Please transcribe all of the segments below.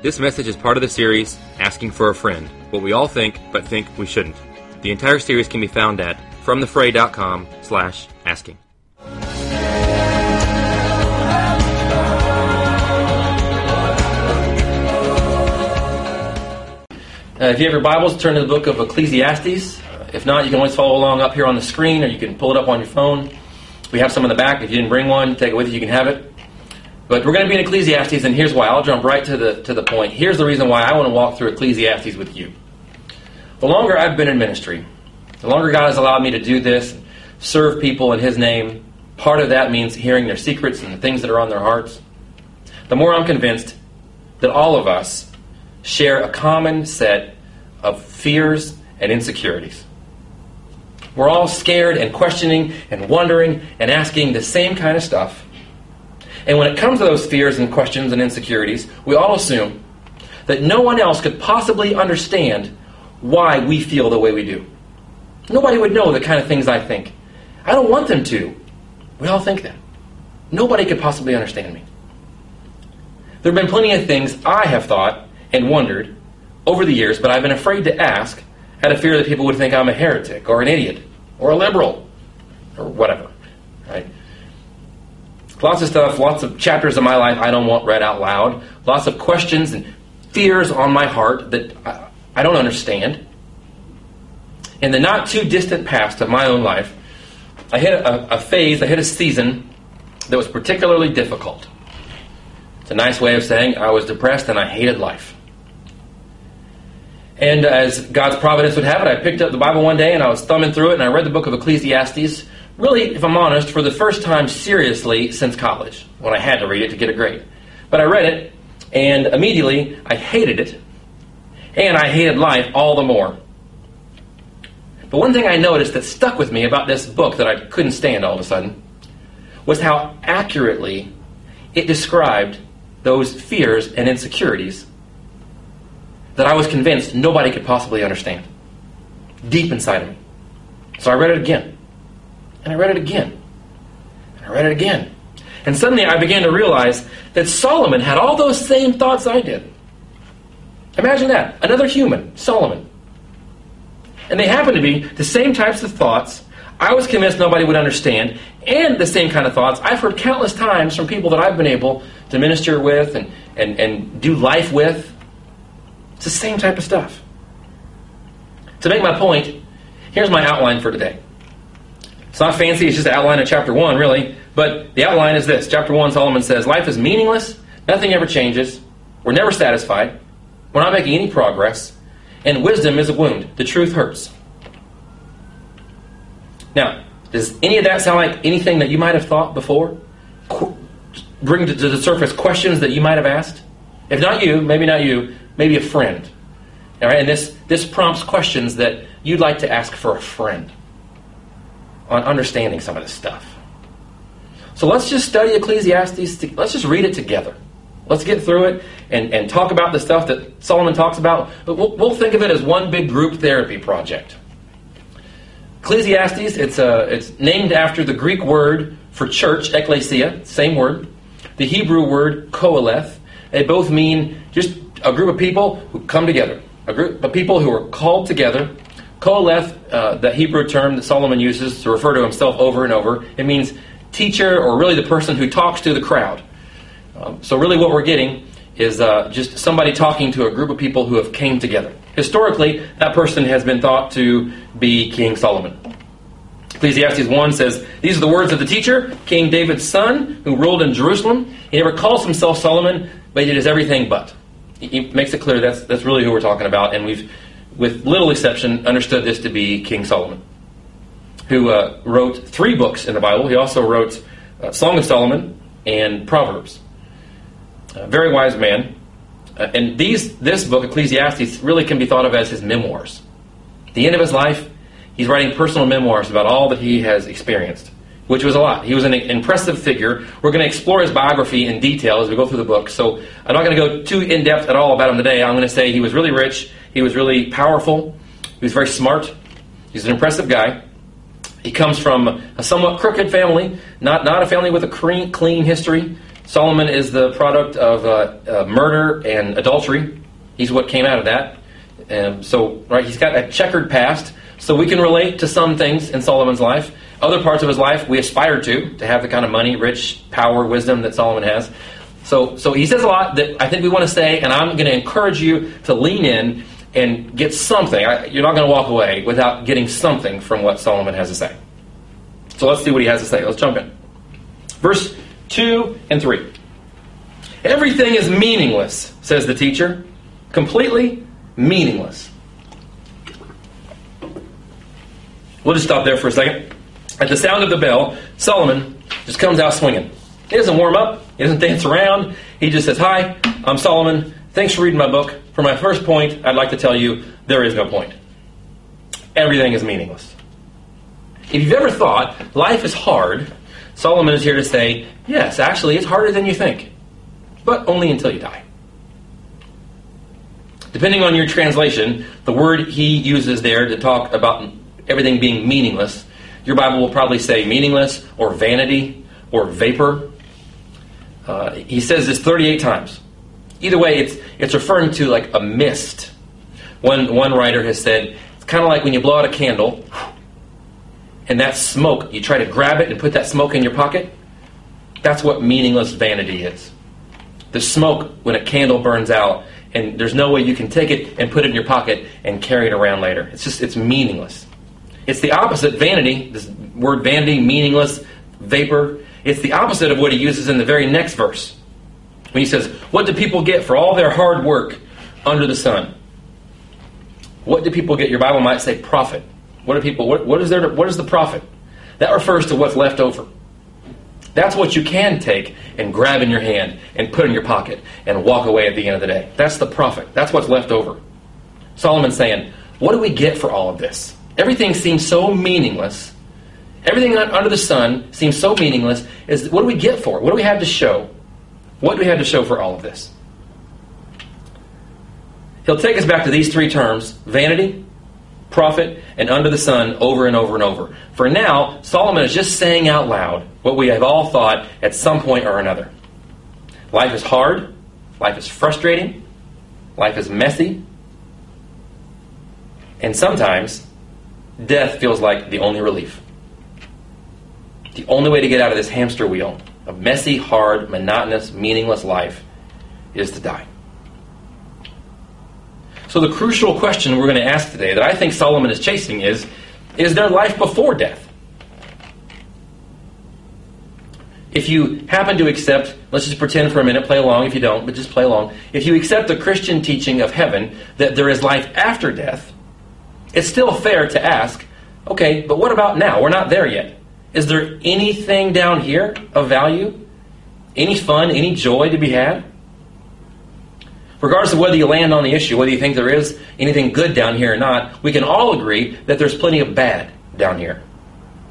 This message is part of the series Asking for a Friend What We All Think But Think We Shouldn't. The entire series can be found at fromthefray.com slash asking. Uh, if you have your Bibles, turn to the book of Ecclesiastes. If not, you can always follow along up here on the screen, or you can pull it up on your phone. We have some in the back. If you didn't bring one, take it with you. You can have it. But we're going to be in Ecclesiastes, and here's why. I'll jump right to the to the point. Here's the reason why I want to walk through Ecclesiastes with you. The longer I've been in ministry, the longer God has allowed me to do this, serve people in His name. Part of that means hearing their secrets and the things that are on their hearts. The more I'm convinced that all of us share a common set of fears and insecurities. We're all scared and questioning and wondering and asking the same kind of stuff. And when it comes to those fears and questions and insecurities, we all assume that no one else could possibly understand why we feel the way we do. Nobody would know the kind of things I think. I don't want them to. We all think that. Nobody could possibly understand me. There have been plenty of things I have thought and wondered over the years, but I've been afraid to ask out of fear that people would think I'm a heretic or an idiot or a liberal or whatever. Right? Lots of stuff, lots of chapters of my life I don't want read out loud, lots of questions and fears on my heart that I, I don't understand. In the not too distant past of my own life, I hit a, a phase, I hit a season that was particularly difficult. It's a nice way of saying I was depressed and I hated life. And as God's providence would have it, I picked up the Bible one day and I was thumbing through it and I read the book of Ecclesiastes, really, if I'm honest, for the first time seriously since college, when I had to read it to get a grade. But I read it and immediately I hated it and I hated life all the more. But one thing I noticed that stuck with me about this book that I couldn't stand all of a sudden was how accurately it described those fears and insecurities that I was convinced nobody could possibly understand. Deep inside of me. So I read it again. And I read it again. And I read it again. And suddenly I began to realize that Solomon had all those same thoughts I did. Imagine that. Another human, Solomon. And they happen to be the same types of thoughts I was convinced nobody would understand, and the same kind of thoughts I've heard countless times from people that I've been able to minister with and, and, and do life with. It's the same type of stuff. To make my point, here's my outline for today. It's not fancy, it's just an outline of chapter 1, really. But the outline is this Chapter 1, Solomon says, Life is meaningless, nothing ever changes, we're never satisfied, we're not making any progress, and wisdom is a wound. The truth hurts. Now, does any of that sound like anything that you might have thought before? Qu- bring to the surface questions that you might have asked? If not you, maybe not you, maybe a friend. All right, and this, this prompts questions that you'd like to ask for a friend on understanding some of this stuff. So let's just study Ecclesiastes. Let's just read it together. Let's get through it and, and talk about the stuff that Solomon talks about. But we'll, we'll think of it as one big group therapy project. Ecclesiastes, it's, a, it's named after the Greek word for church, ecclesia, same word. The Hebrew word koheleth. They both mean just a group of people who come together, a group of people who are called together. Koheleth, uh, the Hebrew term that Solomon uses to refer to himself over and over, it means teacher or really the person who talks to the crowd. Um, so really what we're getting is uh, just somebody talking to a group of people who have came together. Historically, that person has been thought to be King Solomon. Ecclesiastes 1 says, These are the words of the teacher, King David's son, who ruled in Jerusalem. He never calls himself Solomon, but he does everything but. He makes it clear that's, that's really who we're talking about, and we've, with little exception, understood this to be King Solomon, who uh, wrote three books in the Bible. He also wrote uh, Song of Solomon and Proverbs. A very wise man. Uh, and these, this book, Ecclesiastes, really can be thought of as his memoirs. At the end of his life, he's writing personal memoirs about all that he has experienced, which was a lot. He was an impressive figure. We're going to explore his biography in detail as we go through the book. So I'm not going to go too in depth at all about him today. I'm going to say he was really rich, he was really powerful, he was very smart, he's an impressive guy. He comes from a somewhat crooked family, not, not a family with a clean, clean history. Solomon is the product of uh, uh, murder and adultery. He's what came out of that. Um, so, right, he's got a checkered past. So we can relate to some things in Solomon's life. Other parts of his life we aspire to, to have the kind of money, rich, power, wisdom that Solomon has. So, so he says a lot that I think we want to say, and I'm going to encourage you to lean in and get something. I, you're not going to walk away without getting something from what Solomon has to say. So let's see what he has to say. Let's jump in. Verse 2 and 3. Everything is meaningless, says the teacher. Completely meaningless. We'll just stop there for a second. At the sound of the bell, Solomon just comes out swinging. He doesn't warm up, he doesn't dance around. He just says, Hi, I'm Solomon. Thanks for reading my book. For my first point, I'd like to tell you there is no point. Everything is meaningless. If you've ever thought life is hard, Solomon is here to say, Yes, actually, it's harder than you think, but only until you die. Depending on your translation, the word he uses there to talk about everything being meaningless, your Bible will probably say meaningless or vanity or vapor. Uh, he says this 38 times. Either way, it's, it's referring to like a mist. One, one writer has said it's kind of like when you blow out a candle and that smoke, you try to grab it and put that smoke in your pocket. That's what meaningless vanity is. The smoke when a candle burns out and there's no way you can take it and put it in your pocket and carry it around later. It's just, it's meaningless. It's the opposite, vanity, this word vanity, meaningless, vapor. It's the opposite of what he uses in the very next verse. When he says, What do people get for all their hard work under the sun? What do people get? Your Bible might say profit. What do people, what, what is there, to, what is the profit? That refers to what's left over. That's what you can take and grab in your hand and put in your pocket and walk away at the end of the day. That's the profit. That's what's left over. Solomon's saying, What do we get for all of this? Everything seems so meaningless. Everything under the sun seems so meaningless. Is what do we get for it? What do we have to show? What do we have to show for all of this? He'll take us back to these three terms vanity, profit, and under the sun over and over and over. For now, Solomon is just saying out loud what we have all thought at some point or another. Life is hard, life is frustrating, life is messy, and sometimes death feels like the only relief. The only way to get out of this hamster wheel of messy, hard, monotonous, meaningless life is to die. So, the crucial question we're going to ask today that I think Solomon is chasing is Is there life before death? If you happen to accept, let's just pretend for a minute, play along if you don't, but just play along. If you accept the Christian teaching of heaven that there is life after death, it's still fair to ask, okay, but what about now? We're not there yet. Is there anything down here of value? Any fun, any joy to be had? Regardless of whether you land on the issue, whether you think there is anything good down here or not, we can all agree that there's plenty of bad down here.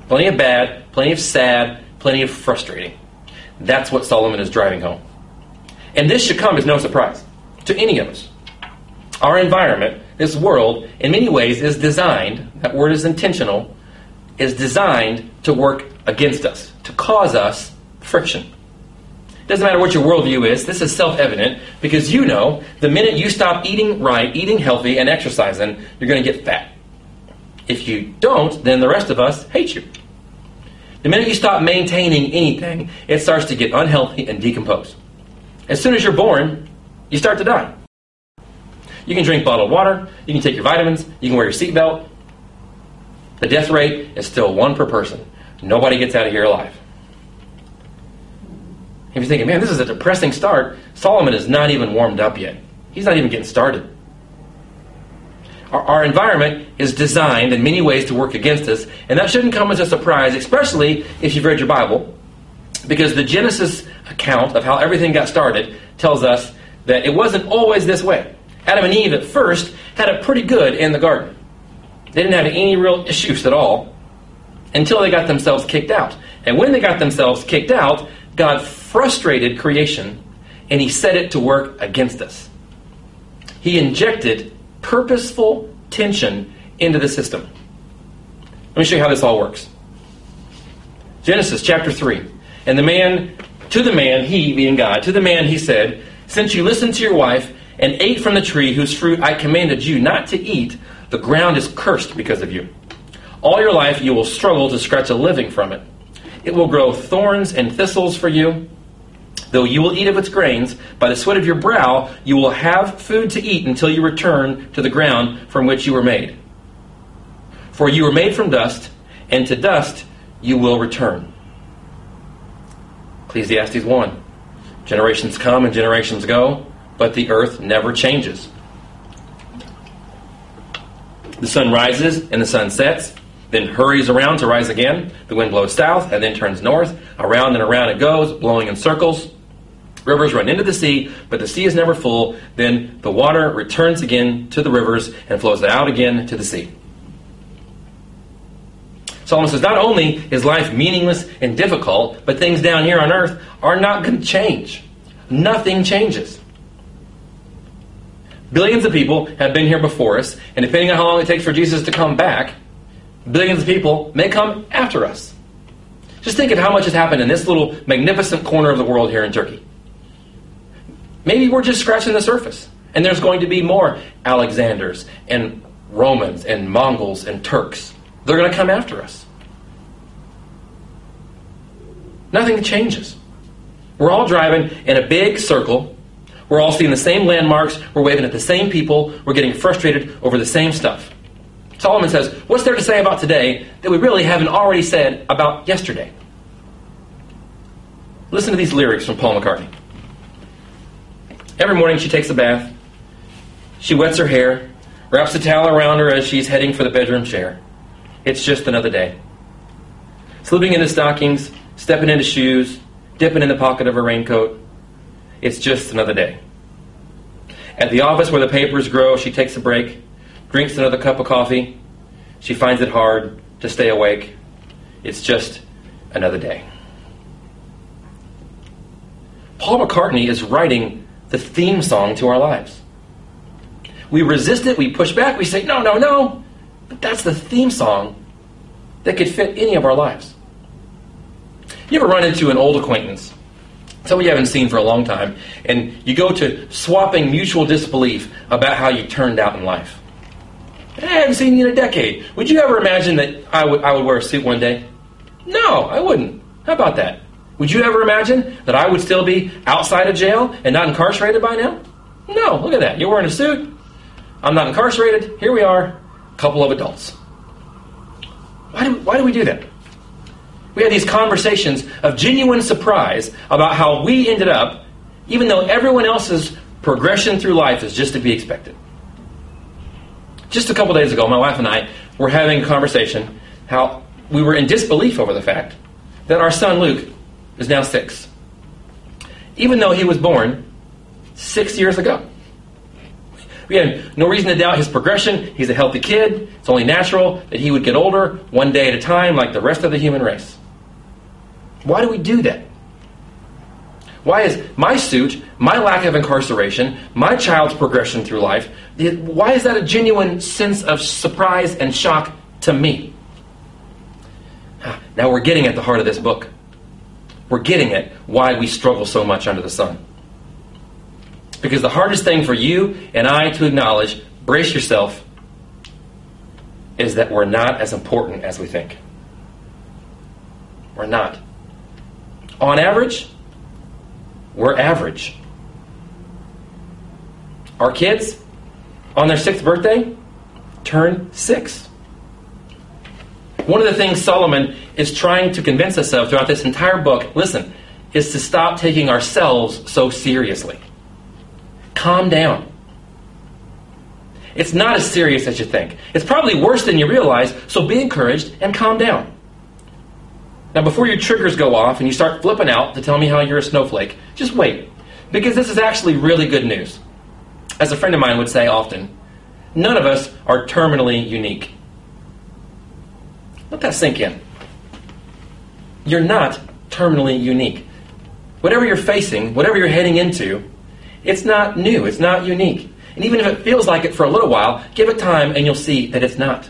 Plenty of bad, plenty of sad, plenty of frustrating. That's what Solomon is driving home. And this should come as no surprise to any of us. Our environment, this world, in many ways is designed, that word is intentional, is designed to work against us, to cause us friction. Doesn't matter what your worldview is, this is self evident because you know the minute you stop eating right, eating healthy, and exercising, you're going to get fat. If you don't, then the rest of us hate you. The minute you stop maintaining anything, it starts to get unhealthy and decompose. As soon as you're born, you start to die. You can drink bottled water, you can take your vitamins, you can wear your seatbelt. The death rate is still one per person. Nobody gets out of here alive. If you're thinking, man, this is a depressing start, Solomon is not even warmed up yet. He's not even getting started. Our, our, environment is designed in many ways to work against us, and that shouldn't come as a surprise, especially if you've read your Bible, because the Genesis account of how everything got started tells us that it wasn't always this way. Adam and Eve at first had it pretty good in the garden. They didn't have any real issues at all until they got themselves kicked out. And when they got themselves kicked out, God frustrated creation and he set it to work against us. He injected purposeful tension into the system. Let me show you how this all works. Genesis chapter 3. And the man To the man, he being God, to the man he said, Since you listened to your wife and ate from the tree whose fruit I commanded you not to eat, the ground is cursed because of you. All your life you will struggle to scratch a living from it. It will grow thorns and thistles for you. Though you will eat of its grains, by the sweat of your brow you will have food to eat until you return to the ground from which you were made. For you were made from dust, and to dust you will return. Ecclesiastes 1. Generations come and generations go, but the earth never changes. The sun rises and the sun sets, then hurries around to rise again. The wind blows south and then turns north. Around and around it goes, blowing in circles. Rivers run into the sea, but the sea is never full. Then the water returns again to the rivers and flows out again to the sea. Solomon says not only is life meaningless and difficult, but things down here on earth are not going to change. Nothing changes. Billions of people have been here before us, and depending on how long it takes for Jesus to come back, billions of people may come after us. Just think of how much has happened in this little magnificent corner of the world here in Turkey. Maybe we're just scratching the surface, and there's going to be more Alexanders and Romans and Mongols and Turks. They're going to come after us. Nothing changes. We're all driving in a big circle. We're all seeing the same landmarks. We're waving at the same people. We're getting frustrated over the same stuff. Solomon says, What's there to say about today that we really haven't already said about yesterday? Listen to these lyrics from Paul McCartney. Every morning she takes a bath. She wets her hair, wraps a towel around her as she's heading for the bedroom chair. It's just another day. Slipping into stockings, stepping into shoes, dipping in the pocket of her raincoat. It's just another day. At the office where the papers grow, she takes a break, drinks another cup of coffee. She finds it hard to stay awake. It's just another day. Paul McCartney is writing the theme song to our lives. We resist it, we push back, we say, no, no, no. But that's the theme song that could fit any of our lives. You ever run into an old acquaintance, somebody you haven't seen for a long time, and you go to swapping mutual disbelief about how you turned out in life? I haven't seen you in a decade. Would you ever imagine that I would, I would wear a suit one day? No, I wouldn't. How about that? Would you ever imagine that I would still be outside of jail and not incarcerated by now? No, look at that. You're wearing a suit. I'm not incarcerated. Here we are, a couple of adults. Why do, why do we do that? We have these conversations of genuine surprise about how we ended up, even though everyone else's progression through life is just to be expected. Just a couple days ago, my wife and I were having a conversation how we were in disbelief over the fact that our son Luke is now six, even though he was born six years ago. We had no reason to doubt his progression. He's a healthy kid. It's only natural that he would get older one day at a time like the rest of the human race. Why do we do that? Why is my suit, my lack of incarceration, my child's progression through life, why is that a genuine sense of surprise and shock to me? Ah, now we're getting at the heart of this book. We're getting at why we struggle so much under the sun. Because the hardest thing for you and I to acknowledge, brace yourself, is that we're not as important as we think. We're not. On average, we're average. Our kids, on their sixth birthday, turn six. One of the things Solomon is trying to convince us of throughout this entire book, listen, is to stop taking ourselves so seriously. Calm down. It's not as serious as you think. It's probably worse than you realize, so be encouraged and calm down. Now, before your triggers go off and you start flipping out to tell me how you're a snowflake, just wait, because this is actually really good news. As a friend of mine would say often, none of us are terminally unique. Let that sink in. You're not terminally unique. Whatever you're facing, whatever you're heading into, it's not new, it's not unique. And even if it feels like it for a little while, give it time and you'll see that it's not.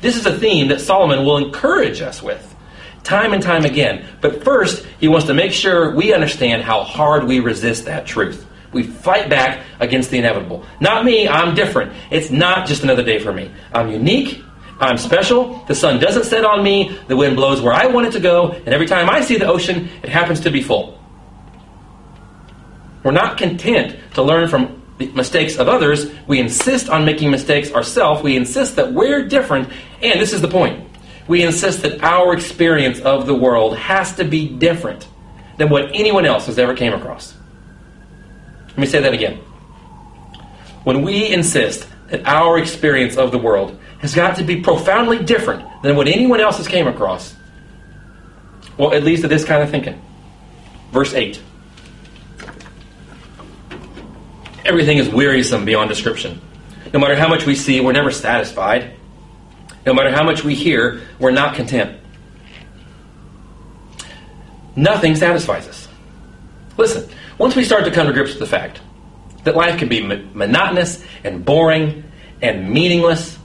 This is a theme that Solomon will encourage us with. Time and time again. But first, he wants to make sure we understand how hard we resist that truth. We fight back against the inevitable. Not me, I'm different. It's not just another day for me. I'm unique. I'm special. The sun doesn't set on me. The wind blows where I want it to go. And every time I see the ocean, it happens to be full. We're not content to learn from the mistakes of others. We insist on making mistakes ourselves. We insist that we're different. And this is the point. We insist that our experience of the world has to be different than what anyone else has ever came across. Let me say that again. When we insist that our experience of the world has got to be profoundly different than what anyone else has came across, well, it leads to this kind of thinking. Verse 8. Everything is wearisome beyond description. No matter how much we see, we're never satisfied. No matter how much we hear, we're not content. Nothing satisfies us. Listen, once we start to come to grips with the fact that life can be monotonous and boring and meaningless,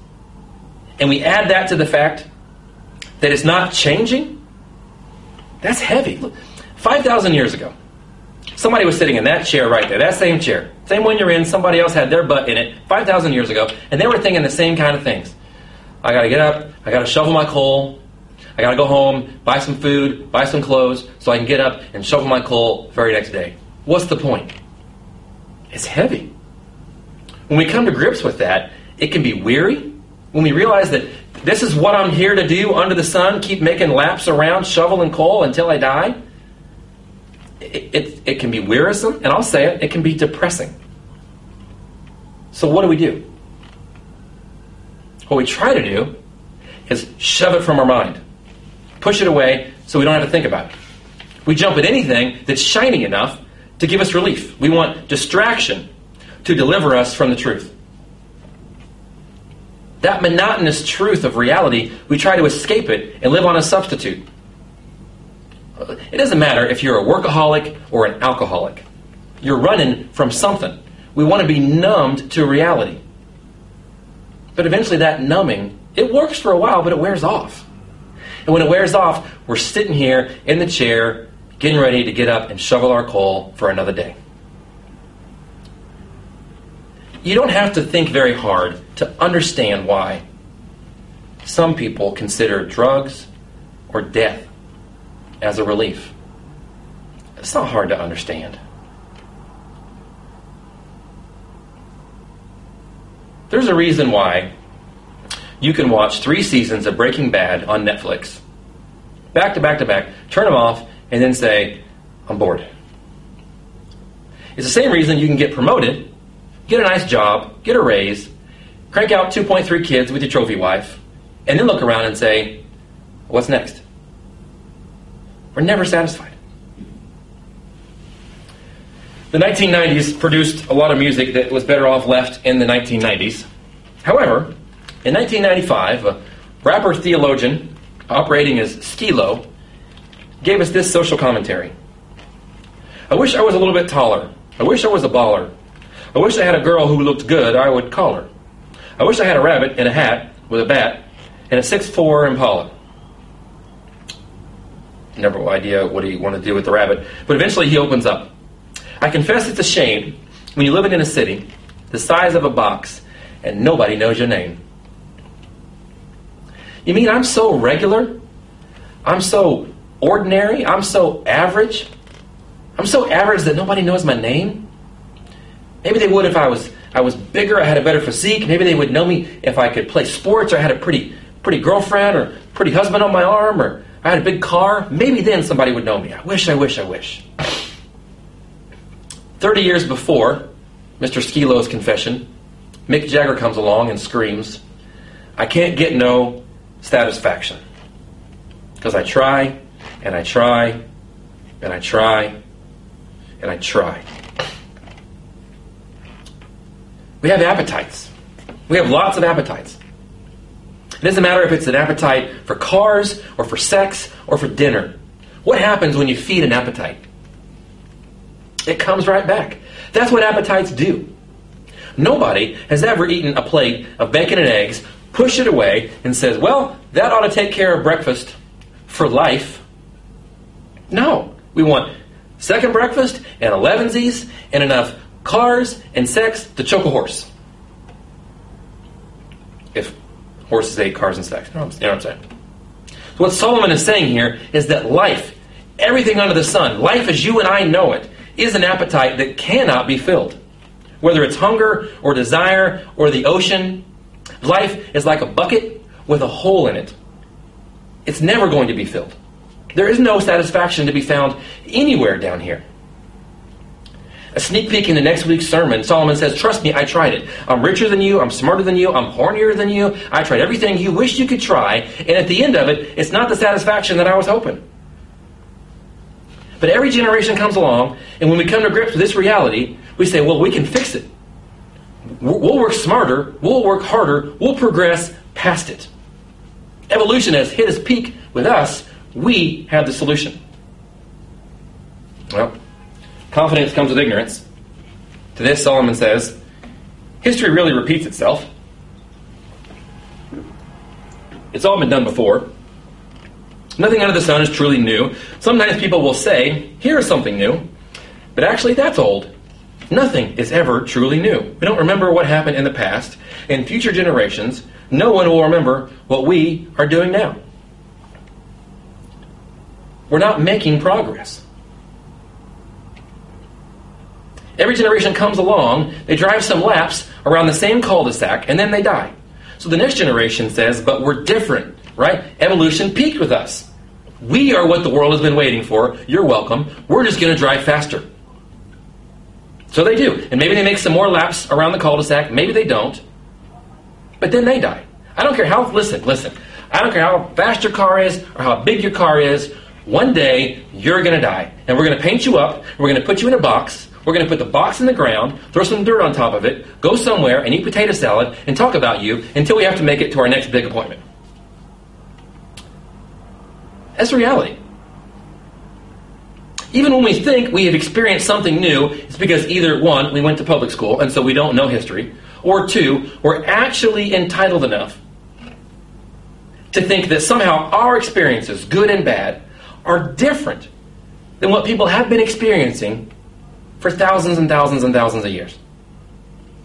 and we add that to the fact that it's not changing, that's heavy. 5,000 years ago, somebody was sitting in that chair right there, that same chair, same one you're in, somebody else had their butt in it 5,000 years ago, and they were thinking the same kind of things. I got to get up, I got to shovel my coal, I got to go home, buy some food, buy some clothes, so I can get up and shovel my coal the very next day. What's the point? It's heavy. When we come to grips with that, it can be weary. When we realize that this is what I'm here to do under the sun, keep making laps around, shoveling coal until I die, it, it, it can be wearisome, and I'll say it, it can be depressing. So, what do we do? What we try to do is shove it from our mind, push it away so we don't have to think about it. We jump at anything that's shiny enough to give us relief. We want distraction to deliver us from the truth. That monotonous truth of reality, we try to escape it and live on a substitute. It doesn't matter if you're a workaholic or an alcoholic. You're running from something. We want to be numbed to reality. But eventually that numbing, it works for a while, but it wears off. And when it wears off, we're sitting here in the chair getting ready to get up and shovel our coal for another day. You don't have to think very hard to understand why some people consider drugs or death as a relief. It's not hard to understand. There's a reason why you can watch three seasons of Breaking Bad on Netflix, back to back to back, turn them off, and then say, I'm bored. It's the same reason you can get promoted, get a nice job, get a raise, crank out 2.3 kids with your trophy wife, and then look around and say, What's next? We're never satisfied. The 1990s produced a lot of music that was better off left in the 1990s. However, in 1995, a rapper theologian operating as Skee-Lo gave us this social commentary. I wish I was a little bit taller. I wish I was a baller. I wish I had a girl who looked good, I would call her. I wish I had a rabbit in a hat with a bat and a six-four Impala. Never idea what he wanted to do with the rabbit, but eventually he opens up. I confess it's a shame when you're living in a city the size of a box and nobody knows your name. You mean I'm so regular? I'm so ordinary. I'm so average. I'm so average that nobody knows my name. Maybe they would if I was I was bigger, I had a better physique. Maybe they would know me if I could play sports or I had a pretty pretty girlfriend or pretty husband on my arm or I had a big car. Maybe then somebody would know me. I wish, I wish, I wish. 30 years before Mr. Skee-Lo's confession, Mick Jagger comes along and screams, I can't get no satisfaction. Because I try and I try, and I try, and I try. We have appetites. We have lots of appetites. It doesn't matter if it's an appetite for cars, or for sex, or for dinner. What happens when you feed an appetite? It comes right back. That's what appetites do. Nobody has ever eaten a plate of bacon and eggs, pushed it away, and says, Well, that ought to take care of breakfast for life. No. We want second breakfast and elevensies and enough cars and sex to choke a horse. If horses ate cars and sex. You know what I'm saying? So what Solomon is saying here is that life, everything under the sun, life as you and I know it, is an appetite that cannot be filled. Whether it's hunger or desire or the ocean, life is like a bucket with a hole in it. It's never going to be filled. There is no satisfaction to be found anywhere down here. A sneak peek in the next week's sermon, Solomon says, Trust me, I tried it. I'm richer than you, I'm smarter than you, I'm hornier than you. I tried everything you wish you could try, and at the end of it, it's not the satisfaction that I was hoping. But every generation comes along, and when we come to grips with this reality, we say, Well, we can fix it. We'll work smarter, we'll work harder, we'll progress past it. Evolution has hit its peak with us, we have the solution. Well, confidence comes with ignorance. To this, Solomon says, history really repeats itself. It's all been done before. Nothing under the sun is truly new. Sometimes people will say, here is something new, but actually that's old. Nothing is ever truly new. We don't remember what happened in the past. In future generations, no one will remember what we are doing now. We're not making progress. Every generation comes along, they drive some laps around the same cul de sac, and then they die. So the next generation says, but we're different, right? Evolution peaked with us. We are what the world has been waiting for. You're welcome. We're just going to drive faster. So they do. And maybe they make some more laps around the cul de sac. Maybe they don't. But then they die. I don't care how, listen, listen. I don't care how fast your car is or how big your car is. One day, you're going to die. And we're going to paint you up. We're going to put you in a box. We're going to put the box in the ground, throw some dirt on top of it, go somewhere and eat potato salad and talk about you until we have to make it to our next big appointment. That's reality. Even when we think we have experienced something new, it's because either one, we went to public school and so we don't know history, or two, we're actually entitled enough to think that somehow our experiences, good and bad, are different than what people have been experiencing for thousands and thousands and thousands of years.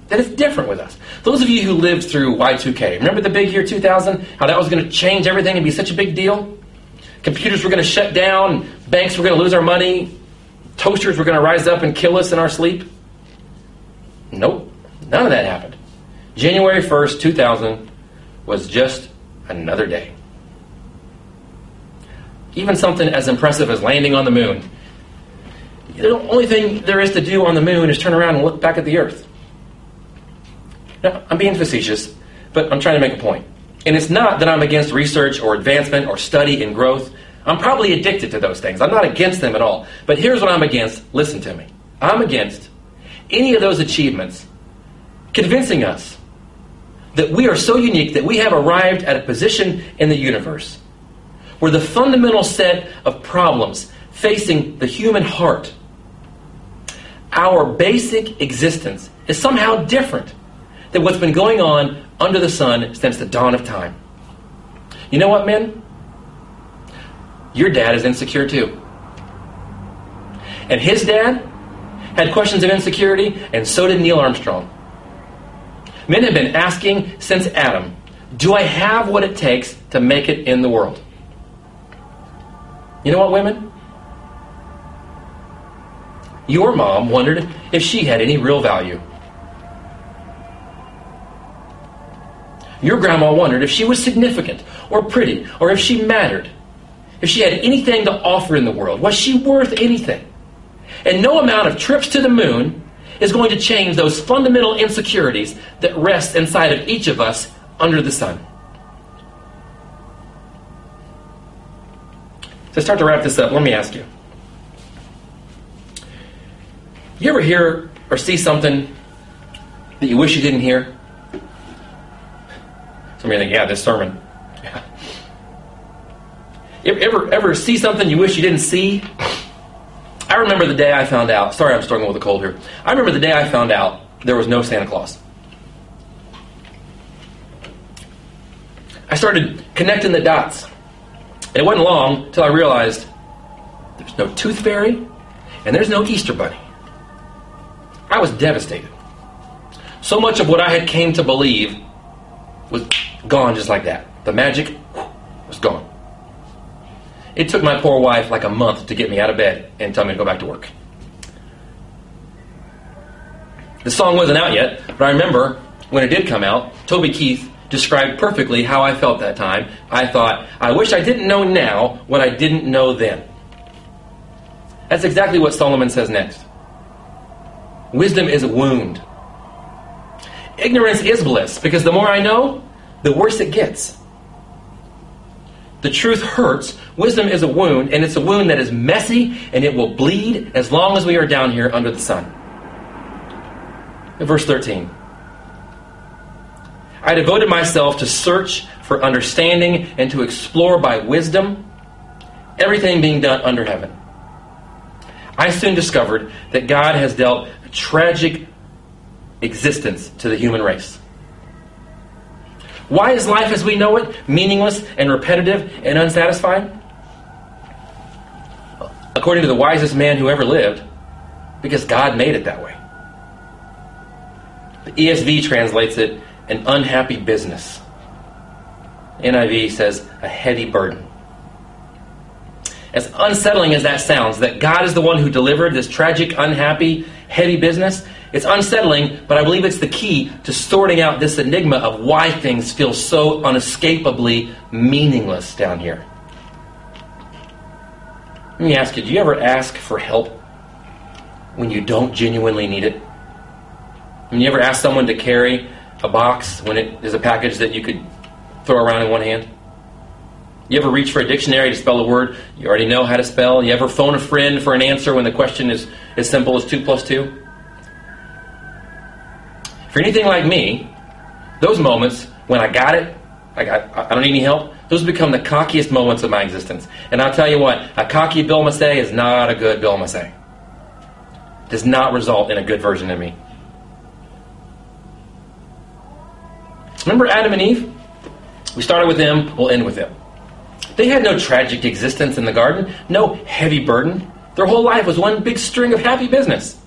That it's different with us. Those of you who lived through Y2K, remember the big year 2000? How that was going to change everything and be such a big deal? Computers were going to shut down, banks were going to lose our money, toasters were going to rise up and kill us in our sleep. Nope, none of that happened. January 1st, 2000 was just another day. Even something as impressive as landing on the moon. The only thing there is to do on the moon is turn around and look back at the Earth. Now, I'm being facetious, but I'm trying to make a point. And it's not that I'm against research or advancement or study and growth. I'm probably addicted to those things. I'm not against them at all. But here's what I'm against. Listen to me. I'm against any of those achievements convincing us that we are so unique that we have arrived at a position in the universe where the fundamental set of problems facing the human heart, our basic existence, is somehow different than what's been going on under the sun since the dawn of time. You know what, men? Your dad is insecure too. And his dad had questions of insecurity, and so did Neil Armstrong. Men have been asking since Adam Do I have what it takes to make it in the world? You know what, women? Your mom wondered if she had any real value. Your grandma wondered if she was significant or pretty or if she mattered. If she had anything to offer in the world. Was she worth anything? And no amount of trips to the moon is going to change those fundamental insecurities that rest inside of each of us under the sun. To start to wrap this up, let me ask you. You ever hear or see something that you wish you didn't hear? Of think, yeah, this sermon. Yeah. Ever, ever see something you wish you didn't see? I remember the day I found out. Sorry, I'm struggling with a cold here. I remember the day I found out there was no Santa Claus. I started connecting the dots it wasn't long until I realized there's no tooth fairy and there's no Easter bunny. I was devastated. So much of what I had came to believe was gone just like that. The magic was gone. It took my poor wife like a month to get me out of bed and tell me to go back to work. The song wasn't out yet, but I remember when it did come out, Toby Keith described perfectly how I felt that time. I thought, I wish I didn't know now what I didn't know then. That's exactly what Solomon says next. Wisdom is a wound. Ignorance is bliss, because the more I know, the worse it gets. The truth hurts. Wisdom is a wound, and it's a wound that is messy and it will bleed as long as we are down here under the sun. Verse 13 I devoted myself to search for understanding and to explore by wisdom everything being done under heaven. I soon discovered that God has dealt a tragic existence to the human race. Why is life as we know it meaningless and repetitive and unsatisfying? According to the wisest man who ever lived, because God made it that way. The ESV translates it an unhappy business. NIV says a heavy burden. As unsettling as that sounds, that God is the one who delivered this tragic, unhappy, heavy business, it's unsettling, but I believe it's the key to sorting out this enigma of why things feel so unescapably meaningless down here. Let me ask you do you ever ask for help when you don't genuinely need it? When you ever ask someone to carry a box when it is a package that you could throw around in one hand? You ever reach for a dictionary to spell a word you already know how to spell? You ever phone a friend for an answer when the question is as simple as 2 plus 2? If you're anything like me, those moments when I got it, I, got, I don't need any help, those become the cockiest moments of my existence. And I'll tell you what, a cocky Bill Massey is not a good Bill Massey. Does not result in a good version of me. Remember Adam and Eve? We started with them, we'll end with them. They had no tragic existence in the garden, no heavy burden. Their whole life was one big string of happy business.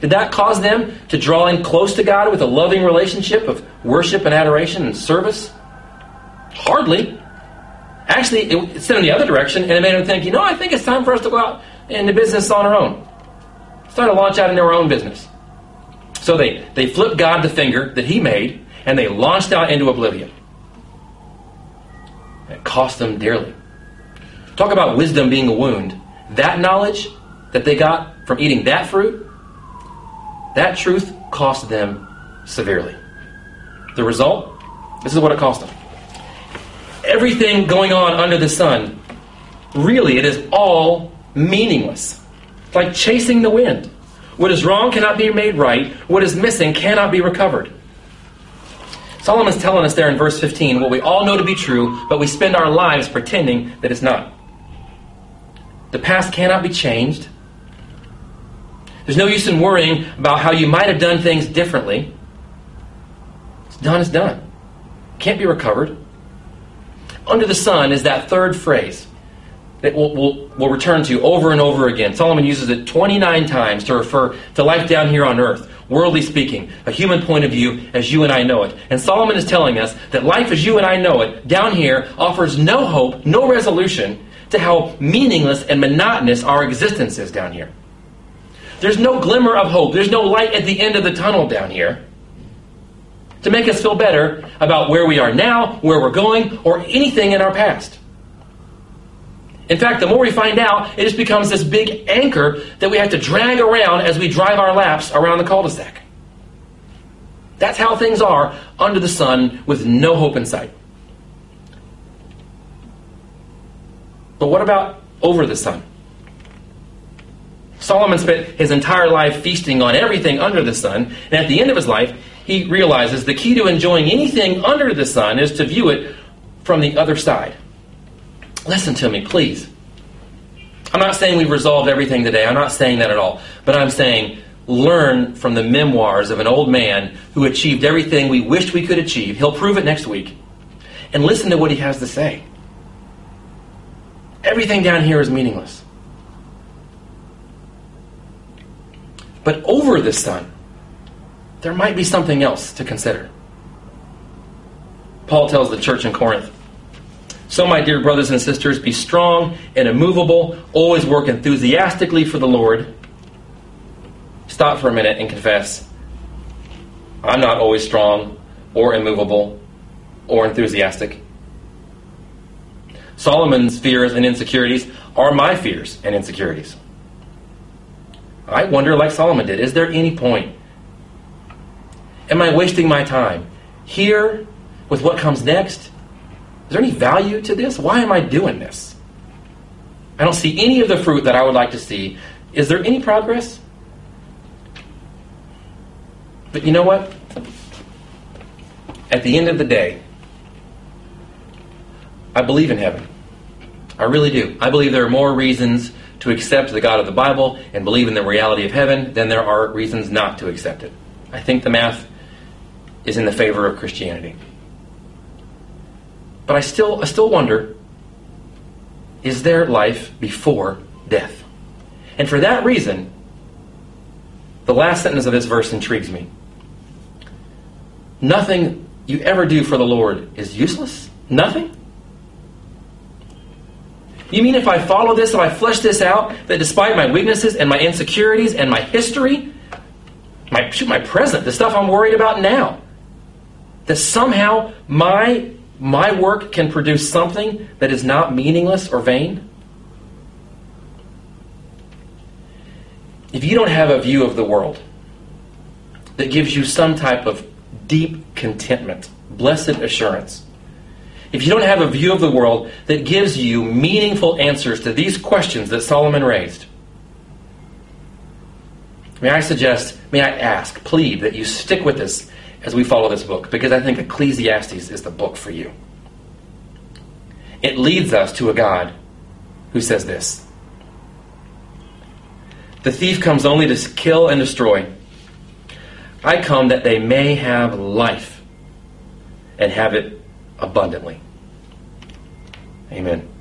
Did that cause them to draw in close to God with a loving relationship of worship and adoration and service? Hardly. Actually, it sent them the other direction, and it made them think, you know, I think it's time for us to go out into business on our own. Start to launch out into our own business. So they, they flipped God the finger that He made, and they launched out into oblivion. It cost them dearly. Talk about wisdom being a wound. That knowledge that they got from eating that fruit that truth cost them severely. The result? This is what it cost them. Everything going on under the sun, really, it is all meaningless. It's like chasing the wind. What is wrong cannot be made right. What is missing cannot be recovered. Solomon's telling us there in verse 15 what we all know to be true, but we spend our lives pretending that it's not. The past cannot be changed. There's no use in worrying about how you might have done things differently. It's done it's done. Can't be recovered. Under the sun is that third phrase that we'll, we'll, we'll return to over and over again. Solomon uses it 29 times to refer to life down here on earth, worldly speaking, a human point of view as you and I know it. And Solomon is telling us that life as you and I know it down here offers no hope, no resolution to how meaningless and monotonous our existence is down here. There's no glimmer of hope. There's no light at the end of the tunnel down here to make us feel better about where we are now, where we're going, or anything in our past. In fact, the more we find out, it just becomes this big anchor that we have to drag around as we drive our laps around the cul de sac. That's how things are under the sun with no hope in sight. But what about over the sun? Solomon spent his entire life feasting on everything under the sun, and at the end of his life, he realizes the key to enjoying anything under the sun is to view it from the other side. Listen to me, please. I'm not saying we've resolved everything today. I'm not saying that at all. But I'm saying learn from the memoirs of an old man who achieved everything we wished we could achieve. He'll prove it next week. And listen to what he has to say. Everything down here is meaningless. But over the sun, there might be something else to consider. Paul tells the church in Corinth So, my dear brothers and sisters, be strong and immovable, always work enthusiastically for the Lord. Stop for a minute and confess I'm not always strong or immovable or enthusiastic. Solomon's fears and insecurities are my fears and insecurities. I wonder, like Solomon did, is there any point? Am I wasting my time here with what comes next? Is there any value to this? Why am I doing this? I don't see any of the fruit that I would like to see. Is there any progress? But you know what? At the end of the day, I believe in heaven. I really do. I believe there are more reasons to accept the God of the Bible and believe in the reality of heaven than there are reasons not to accept it. I think the math is in the favor of Christianity. But I still I still wonder is there life before death? And for that reason, the last sentence of this verse intrigues me. Nothing you ever do for the Lord is useless? Nothing? You mean if I follow this, if I flesh this out, that despite my weaknesses and my insecurities and my history, my, shoot, my present, the stuff I'm worried about now, that somehow my, my work can produce something that is not meaningless or vain? If you don't have a view of the world that gives you some type of deep contentment, blessed assurance. If you don't have a view of the world that gives you meaningful answers to these questions that Solomon raised, may I suggest, may I ask, plead that you stick with us as we follow this book, because I think Ecclesiastes is the book for you. It leads us to a God who says this The thief comes only to kill and destroy. I come that they may have life and have it abundantly. Amen.